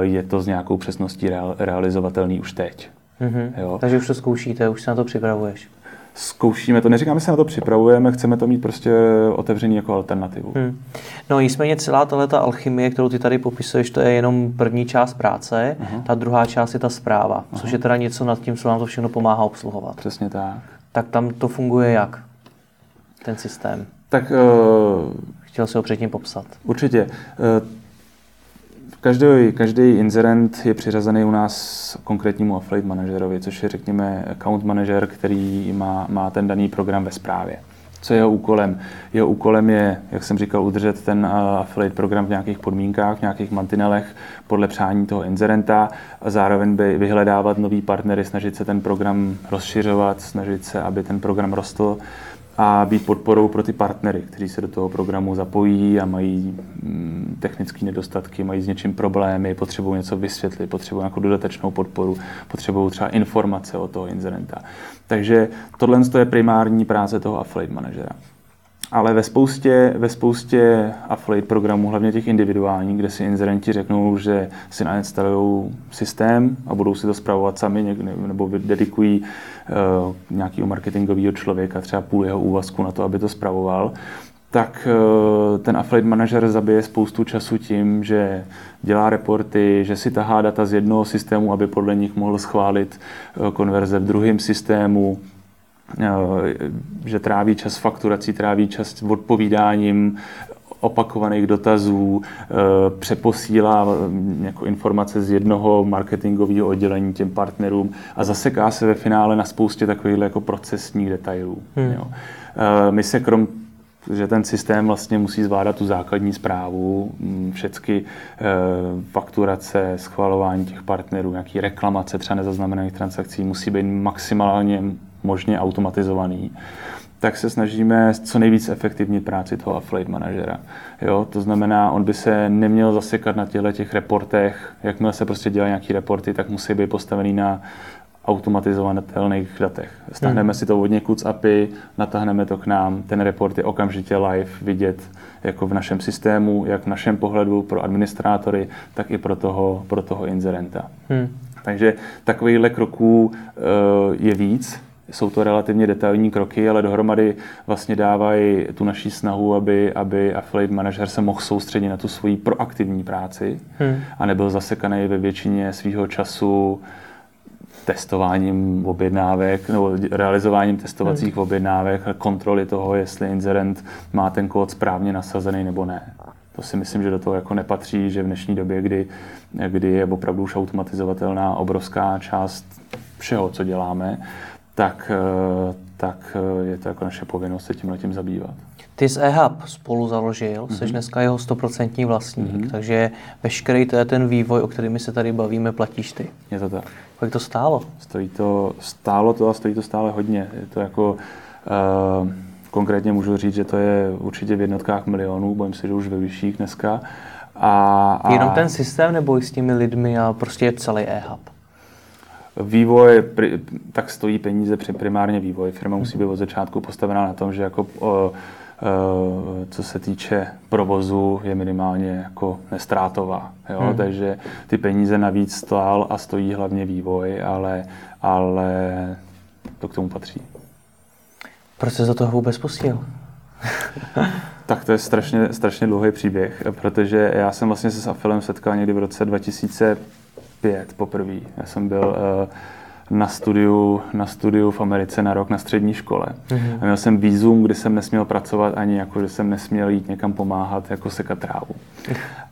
je to s nějakou přesností real, realizovatelný už teď. Mm-hmm. Jo. Takže už to zkoušíte, už se na to připravuješ zkoušíme to, neříkáme se na to připravujeme, chceme to mít prostě otevřený jako alternativu. Hmm. No nicméně celá ta alchymie, kterou ty tady popisuješ, to je jenom první část práce, uh-huh. ta druhá část je ta zpráva, uh-huh. což je teda něco nad tím, co nám to všechno pomáhá obsluhovat. Přesně tak. Tak tam to funguje jak? Ten systém? Tak... Uh, Chtěl si ho předtím popsat. Určitě. Uh, Každý, každý inzerent je přiřazený u nás konkrétnímu affiliate manažerovi, což je, řekněme, account manager, který má, má ten daný program ve správě. Co je jeho úkolem? Jeho úkolem je, jak jsem říkal, udržet ten affiliate program v nějakých podmínkách, v nějakých mantinelech podle přání toho inzerenta a zároveň by vyhledávat nový partnery, snažit se ten program rozšiřovat, snažit se, aby ten program rostl a být podporou pro ty partnery, kteří se do toho programu zapojí a mají mm, technické nedostatky, mají s něčím problémy, potřebují něco vysvětlit, potřebují nějakou dodatečnou podporu, potřebují třeba informace od toho inzerenta. Takže tohle je primární práce toho affiliate manažera. Ale ve spoustě, ve spoustě affiliate programů, hlavně těch individuálních, kde si inzerenti řeknou, že si nainstalují systém a budou si to zpravovat sami, nebo dedikují nějakého marketingového člověka, třeba půl jeho úvazku na to, aby to spravoval, tak uh, ten affiliate manažer zabije spoustu času tím, že dělá reporty, že si tahá data z jednoho systému, aby podle nich mohl schválit uh, konverze v druhém systému, Eh, že tráví čas fakturací, tráví čas odpovídáním opakovaných dotazů, eh, přeposílá eh, jako informace z jednoho marketingového oddělení těm partnerům a zaseká se ve finále na spoustě takových jako procesních detailů. Hmm. Jo. My se krom že ten systém vlastně musí zvládat tu základní zprávu, mm, všechny fakturace, schvalování těch partnerů, nějaký reklamace třeba nezaznamenaných transakcí musí být maximálně možně automatizovaný, tak se snažíme co nejvíc efektivnit práci toho affiliate manažera. Jo, to znamená, on by se neměl zasekat na těchto těch reportech. Jakmile se prostě dělají nějaké reporty, tak musí být postavený na automatizovaných datech. Stáhneme hmm. si to od někud z API, natáhneme to k nám, ten report je okamžitě live vidět jako v našem systému, jak v našem pohledu pro administrátory, tak i pro toho, pro toho inzerenta. Hmm. Takže takovýchhle kroků uh, je víc. Jsou to relativně detailní kroky, ale dohromady vlastně dávají tu naší snahu, aby, aby affiliate manažer se mohl soustředit na tu svoji proaktivní práci hmm. a nebyl zasekaný ve většině svého času testováním objednávek nebo realizováním testovacích hmm. objednávek, kontroly toho, jestli inzerent má ten kód správně nasazený nebo ne. To si myslím, že do toho jako nepatří, že v dnešní době, kdy, kdy je opravdu už automatizovatelná obrovská část všeho, co děláme, tak, eh, tak eh, je to jako naše povinnost se tímhle tím zabývat. Ty z eHub spolu založil, mm-hmm. jsi dneska jeho stoprocentní vlastník, mm-hmm. takže veškerý to je ten vývoj, o kterým se tady bavíme, platíš ty. Je to tak. Kolik to stálo? Stojí to, stálo to a stojí to stále hodně. Je to jako, uh, konkrétně můžu říct, že to je určitě v jednotkách milionů, bojím se, že už ve vyšších dneska. A, a... Jenom ten systém nebo i s těmi lidmi a prostě je celý eHub? Vývoj, tak stojí peníze při primárně vývoj. Firma musí být od začátku postavená na tom, že jako o, o, co se týče provozu, je minimálně jako nestrátová. Jo? Hmm. Takže ty peníze navíc stál a stojí hlavně vývoj, ale, ale to k tomu patří. Proč se za toho vůbec pustil? tak to je strašně, strašně dlouhý příběh, protože já jsem vlastně se s Afilem setkal někdy v roce 2000 pět poprvé. Já jsem byl uh, na studiu, na studiu v Americe na rok na střední škole. Mm-hmm. A měl jsem výzum, kdy jsem nesměl pracovat ani jako, že jsem nesměl jít někam pomáhat, jako sekat trávu.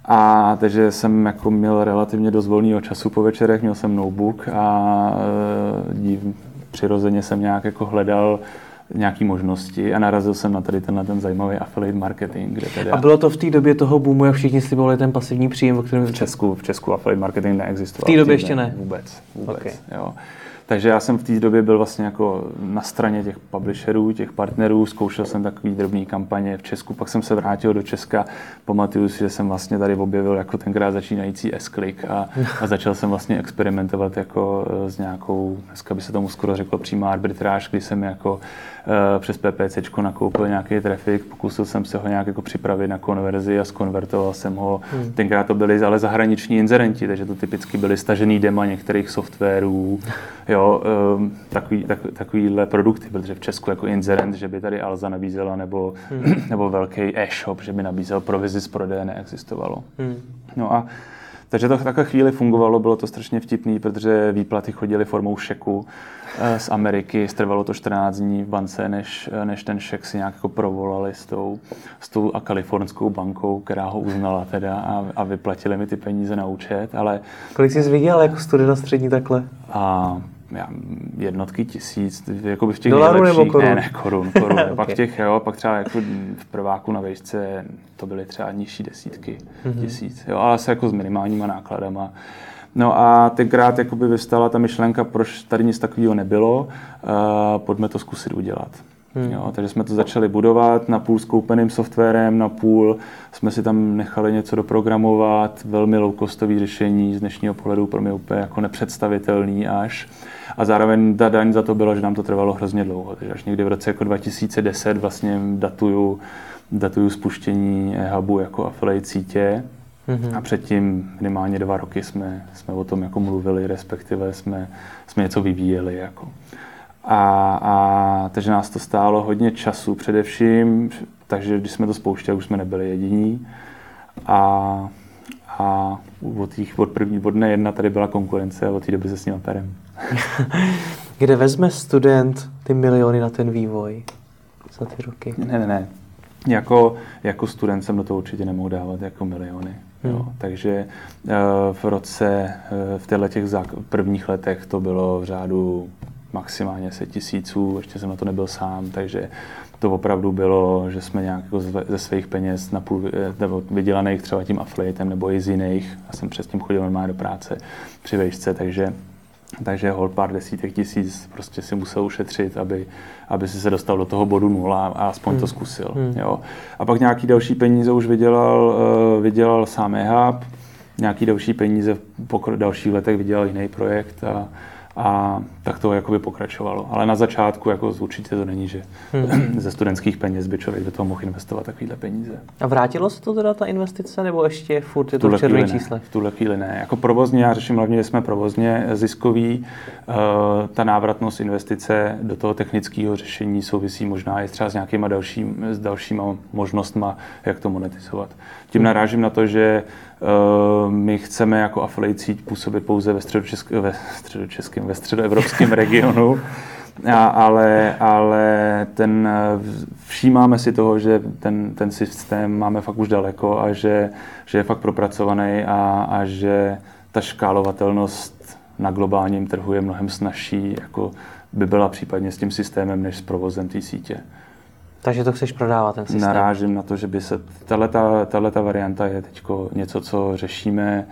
A takže jsem jako měl relativně dost volného času po večerech, měl jsem notebook a uh, dív, přirozeně jsem nějak jako hledal nějaké možnosti a narazil jsem na tady tenhle ten zajímavý affiliate marketing. Kde teda... A bylo to v té době toho boomu, jak všichni slibovali ten pasivní příjem, o kterém... V Česku, v Česku affiliate marketing neexistoval. V té době ještě ne? Vůbec, vůbec, okay. jo. Takže já jsem v té době byl vlastně jako na straně těch publisherů, těch partnerů, zkoušel jsem takový drobný kampaně v Česku, pak jsem se vrátil do Česka, pamatuju si, že jsem vlastně tady objevil jako tenkrát začínající s a, a začal jsem vlastně experimentovat jako eh, s nějakou, dneska by se tomu skoro řeklo přímá arbitráž, kdy jsem jako přes PPC nakoupil nějaký trafik, pokusil jsem se ho nějak jako připravit na konverzi a skonvertoval jsem ho. Hmm. Tenkrát to byli ale zahraniční inzerenti, takže to typicky byly stažený dema některých softwarů, jo, um, takový, tak, takovýhle produkty, protože v Česku jako inzerent, že by tady Alza nabízela nebo, hmm. nebo velký e-shop, že by nabízel provizi z prodeje, neexistovalo. Hmm. No a takže to takhle chvíli fungovalo, bylo to strašně vtipný, protože výplaty chodily formou šeku eh, z Ameriky. Strvalo to 14 dní v bance, než, eh, než ten šek si nějak jako provolali s tou, s tou a kalifornskou bankou, která ho uznala teda a, a vyplatili mi ty peníze na účet. Ale, Kolik jsi viděl jako student střední takhle? A já, jednotky tisíc, jako by v těch Dolarů nebo korun? Ne, ne, korun, korun. okay. Pak těch, jo, pak třeba jako v prváku na vejšce to byly třeba nižší desítky mm-hmm. tisíc, jo, ale se jako s minimálníma nákladama. No a tenkrát jakoby vystala ta myšlenka, proč tady nic takového nebylo, uh, pojďme to zkusit udělat. Hmm. Jo, takže jsme to začali budovat na půl s koupeným softwarem, na půl jsme si tam nechali něco doprogramovat, velmi low-costový řešení z dnešního pohledu pro mě úplně jako nepředstavitelný až. A zároveň ta daň za to bylo, že nám to trvalo hrozně dlouho. Takže až někdy v roce jako 2010 vlastně datuju, datuju spuštění hubu jako affiliate sítě. Mm-hmm. A předtím minimálně dva roky jsme, jsme o tom jako mluvili, respektive jsme, jsme něco vyvíjeli. Jako. A, a takže nás to stálo hodně času především, takže když jsme to spouštěli, už jsme nebyli jediní. A, a od, těch, od, první, od dne jedna tady byla konkurence a od té doby se s ním perem. Kde vezme student ty miliony na ten vývoj za ty roky? Ne, ne, ne. Jako, jako student jsem do toho určitě nemohl dávat jako miliony. Hmm. Jo. Takže uh, v roce, uh, v těchto těch prvních letech to bylo v řádu maximálně se tisíců, ještě jsem na to nebyl sám, takže to opravdu bylo, že jsme nějak jako ze svých peněz na půl, eh, nebo vydělaných třeba tím affiliatem nebo i z jiných, já jsem přes tím chodil normálně do práce při vejšce, takže takže hol pár desítek tisíc prostě si musel ušetřit, aby, aby si se dostal do toho bodu nula a aspoň hmm. to zkusil. Hmm. Jo. A pak nějaký další peníze už vydělal, uh, vydělal sám eHub, nějaký další peníze po dalších letech vydělal jiný projekt a, a tak to jakoby pokračovalo. Ale na začátku jako určitě to není, že hmm. ze studentských peněz by člověk do toho mohl investovat takovýhle peníze. A vrátilo se to teda ta investice, nebo ještě furt je to v červených číslech? V tuhle chvíli ne. Jako provozně, já řeším hlavně, že jsme provozně ziskový. Uh, ta návratnost investice do toho technického řešení souvisí možná i třeba s nějakýma další, s dalšíma možnostma, jak to monetizovat. Tím hmm. narážím na to, že my chceme jako affiliate síť působit pouze ve středočeském, ve středočeském, ve středoevropském regionu, a, ale, ale ten, všímáme si toho, že ten, ten systém máme fakt už daleko a že, že je fakt propracovaný a, a že ta škálovatelnost na globálním trhu je mnohem snažší, jako by byla případně s tím systémem, než s provozem té sítě. Takže to chceš prodávat, ten systém? Narážím na to, že by se... Tato varianta je teď něco, co řešíme,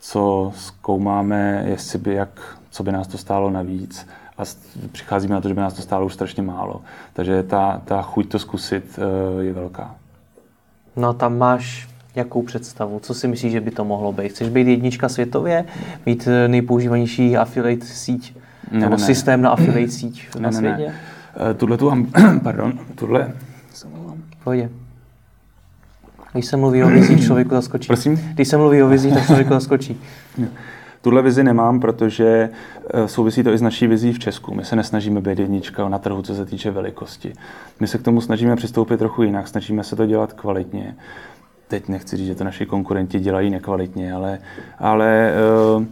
co zkoumáme, jestli by jak, co by nás to stálo navíc a přicházíme na to, že by nás to stálo už strašně málo. Takže ta, ta chuť to zkusit uh, je velká. No a tam máš jakou představu? Co si myslíš, že by to mohlo být? Chceš být jednička světově? Mít eh, nejpoužívanější affiliate síť? Ne, nebo ne, systém ne. na affiliate síť ne, na světě? Ne, ne. Uh, tuhle tu, pardon, tuhle, Pojď. Když se mluví o vizích, člověku zaskočí. Prosím? Když se mluví o vizích, tak člověku zaskočí. Tuhle vizi nemám, protože eh, souvisí to i s naší vizí v Česku. My se nesnažíme být jednička na trhu, co se týče velikosti. My se k tomu snažíme přistoupit trochu jinak, snažíme se to dělat kvalitně. Teď nechci říct, že to naši konkurenti dělají nekvalitně, ale, ale uh,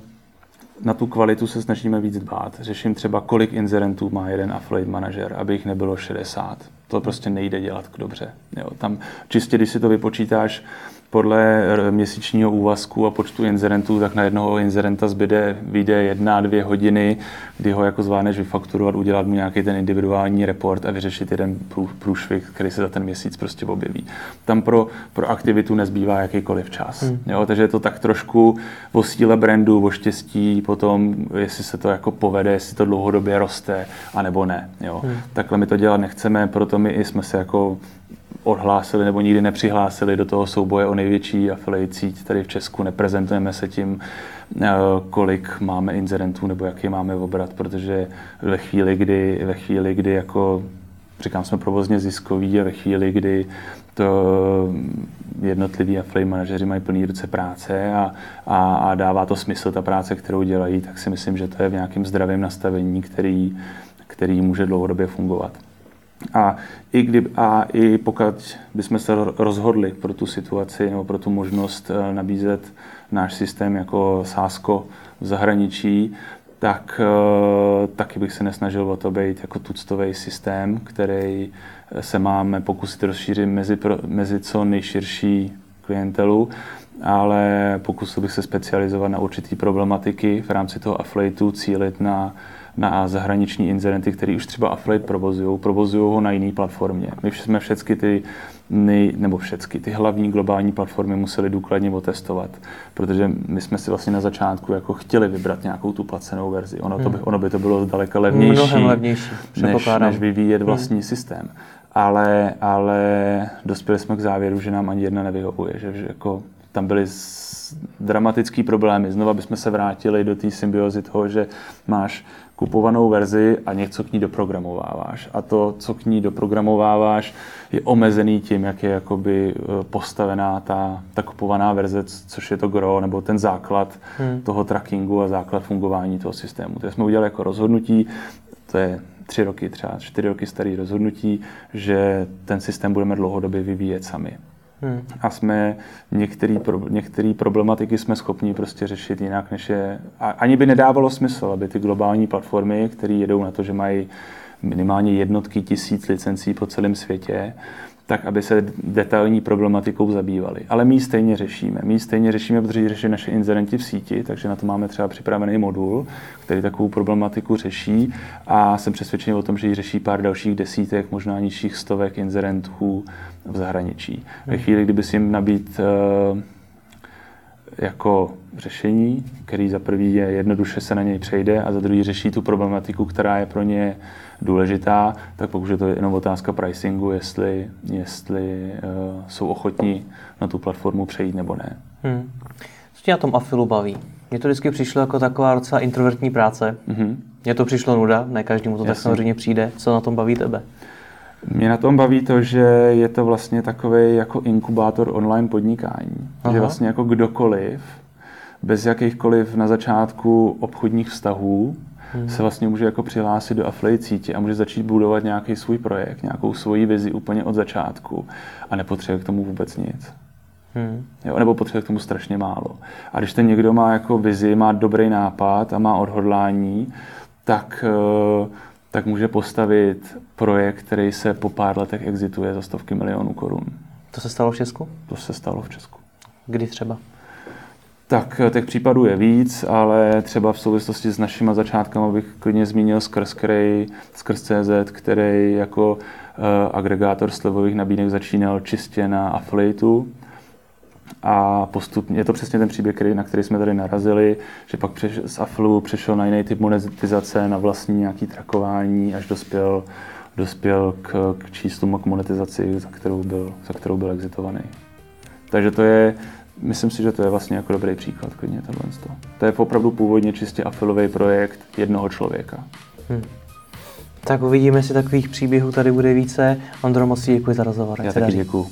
na tu kvalitu se snažíme víc dbát. Řeším třeba, kolik inzerentů má jeden affiliate manažer, aby jich nebylo 60. To prostě nejde dělat k dobře. Jo, tam čistě, když si to vypočítáš, podle měsíčního úvazku a počtu inzerentů, tak na jednoho inzerenta zbyde, vyjde jedna, dvě hodiny, kdy ho jako zvládneš vyfakturovat, udělat mu nějaký ten individuální report a vyřešit jeden průšvih, který se za ten měsíc prostě objeví. Tam pro, pro aktivitu nezbývá jakýkoliv čas. Hmm. Jo, takže je to tak trošku o síle brandu, o štěstí, potom, jestli se to jako povede, jestli to dlouhodobě roste, anebo ne. Jo. Hmm. Takhle my to dělat nechceme, proto my jsme se jako odhlásili nebo nikdy nepřihlásili do toho souboje o největší affiliate síť tady v Česku. Neprezentujeme se tím, eh, kolik máme inzerentů nebo jaký máme obrat, protože ve chvíli, kdy, ve chvíli, kdy jako říkám, jsme provozně ziskoví a ve chvíli, kdy to jednotliví affiliate manažeři mají plný ruce práce a, a, a dává to smysl, ta práce, kterou dělají, tak si myslím, že to je v nějakém zdravém nastavení, který, který může dlouhodobě fungovat. A i, kdy, a i pokud bychom se rozhodli pro tu situaci nebo pro tu možnost eh, nabízet náš systém jako sásko v zahraničí, tak eh, taky bych se nesnažil o to být jako tuctový systém, který se máme pokusit rozšířit mezi, mezi co nejširší klientelu, ale pokusil bych se specializovat na určitý problematiky v rámci toho affiliateu, cílit na na zahraniční inzerenty, který už třeba affiliate provozují, provozují ho na jiné platformě. My jsme všechny ty nej, nebo všechny ty hlavní globální platformy museli důkladně otestovat, protože my jsme si vlastně na začátku jako chtěli vybrat nějakou tu placenou verzi. Ono, to by, hmm. ono by to bylo zdaleka levnější, Mnohem levnější než, než vyvíjet hmm. vlastní hmm. systém. Ale, ale dospěli jsme k závěru, že nám ani jedna nevyhovuje, že, že jako tam byly dramatický problémy. Znova bychom se vrátili do té symbiozy toho, že máš kupovanou verzi a něco k ní doprogramováváš. A to, co k ní doprogramováváš, je omezený tím, jak je jakoby e, postavená ta, ta kupovaná verze, což je to gro, nebo ten základ hmm. toho trackingu a základ fungování toho systému. To jsme udělali jako rozhodnutí, to je tři roky, třeba čtyři roky starý rozhodnutí, že ten systém budeme dlouhodobě vyvíjet sami. Hmm. A jsme některé pro, některý problematiky jsme schopni prostě řešit jinak, než je... A ani by nedávalo smysl, aby ty globální platformy, které jedou na to, že mají minimálně jednotky tisíc licencí po celém světě, tak aby se detailní problematikou zabývali. Ale my ji stejně řešíme. My ji stejně řešíme, protože ji řeší naše inzerenti v síti, takže na to máme třeba připravený modul, který takovou problematiku řeší a jsem přesvědčený o tom, že ji řeší pár dalších desítek, možná nižších stovek inzerentů v zahraničí. Ve chvíli, kdyby si jim nabít uh, jako řešení, který za prvý je jednoduše se na něj přejde a za druhý řeší tu problematiku, která je pro ně důležitá, tak pokud je to jenom otázka pricingu, jestli, jestli uh, jsou ochotní na tu platformu přejít nebo ne. Hmm. Co tě na tom afilu baví? Mně to vždycky přišlo jako taková docela introvertní práce. Mm-hmm. Mně to přišlo nuda, ne každému to Jasně. tak samozřejmě přijde. Co na tom baví tebe? Mě na tom baví to, že je to vlastně takový jako inkubátor online podnikání. Aha. Že vlastně jako kdokoliv, bez jakýchkoliv na začátku obchodních vztahů, hmm. se vlastně může jako přihlásit do affiliate sítě a může začít budovat nějaký svůj projekt, nějakou svoji vizi úplně od začátku a nepotřebuje k tomu vůbec nic. Hmm. Jo, nebo potřebuje k tomu strašně málo. A když ten někdo má jako vizi, má dobrý nápad a má odhodlání, tak, eh, tak může postavit projekt, který se po pár letech exituje za stovky milionů korun. To se stalo v Česku? To se stalo v Česku. Kdy třeba? Tak eh, těch případů je víc, ale třeba v souvislosti s našimi začátkami bych klidně zmínil skrz, který, skrz CZ, který jako uh, agregátor slevových nabídek začínal čistě na affiliateu a postupně, je to přesně ten příběh, který, na který jsme tady narazili, že pak přeš, z Aflu přešel na jiný typ monetizace, na vlastní nějaký trakování, až dospěl, dospěl k, k číslům a k monetizaci, za kterou byl, za kterou byl exitovaný. Takže to je, myslím si, že to je vlastně jako dobrý příklad, klidně tohle. To je opravdu původně čistě afilový projekt jednoho člověka. Hmm. Tak uvidíme, jestli takových příběhů tady bude více. Ondro, moc děkuji za rozhovor. Já taky děkuji.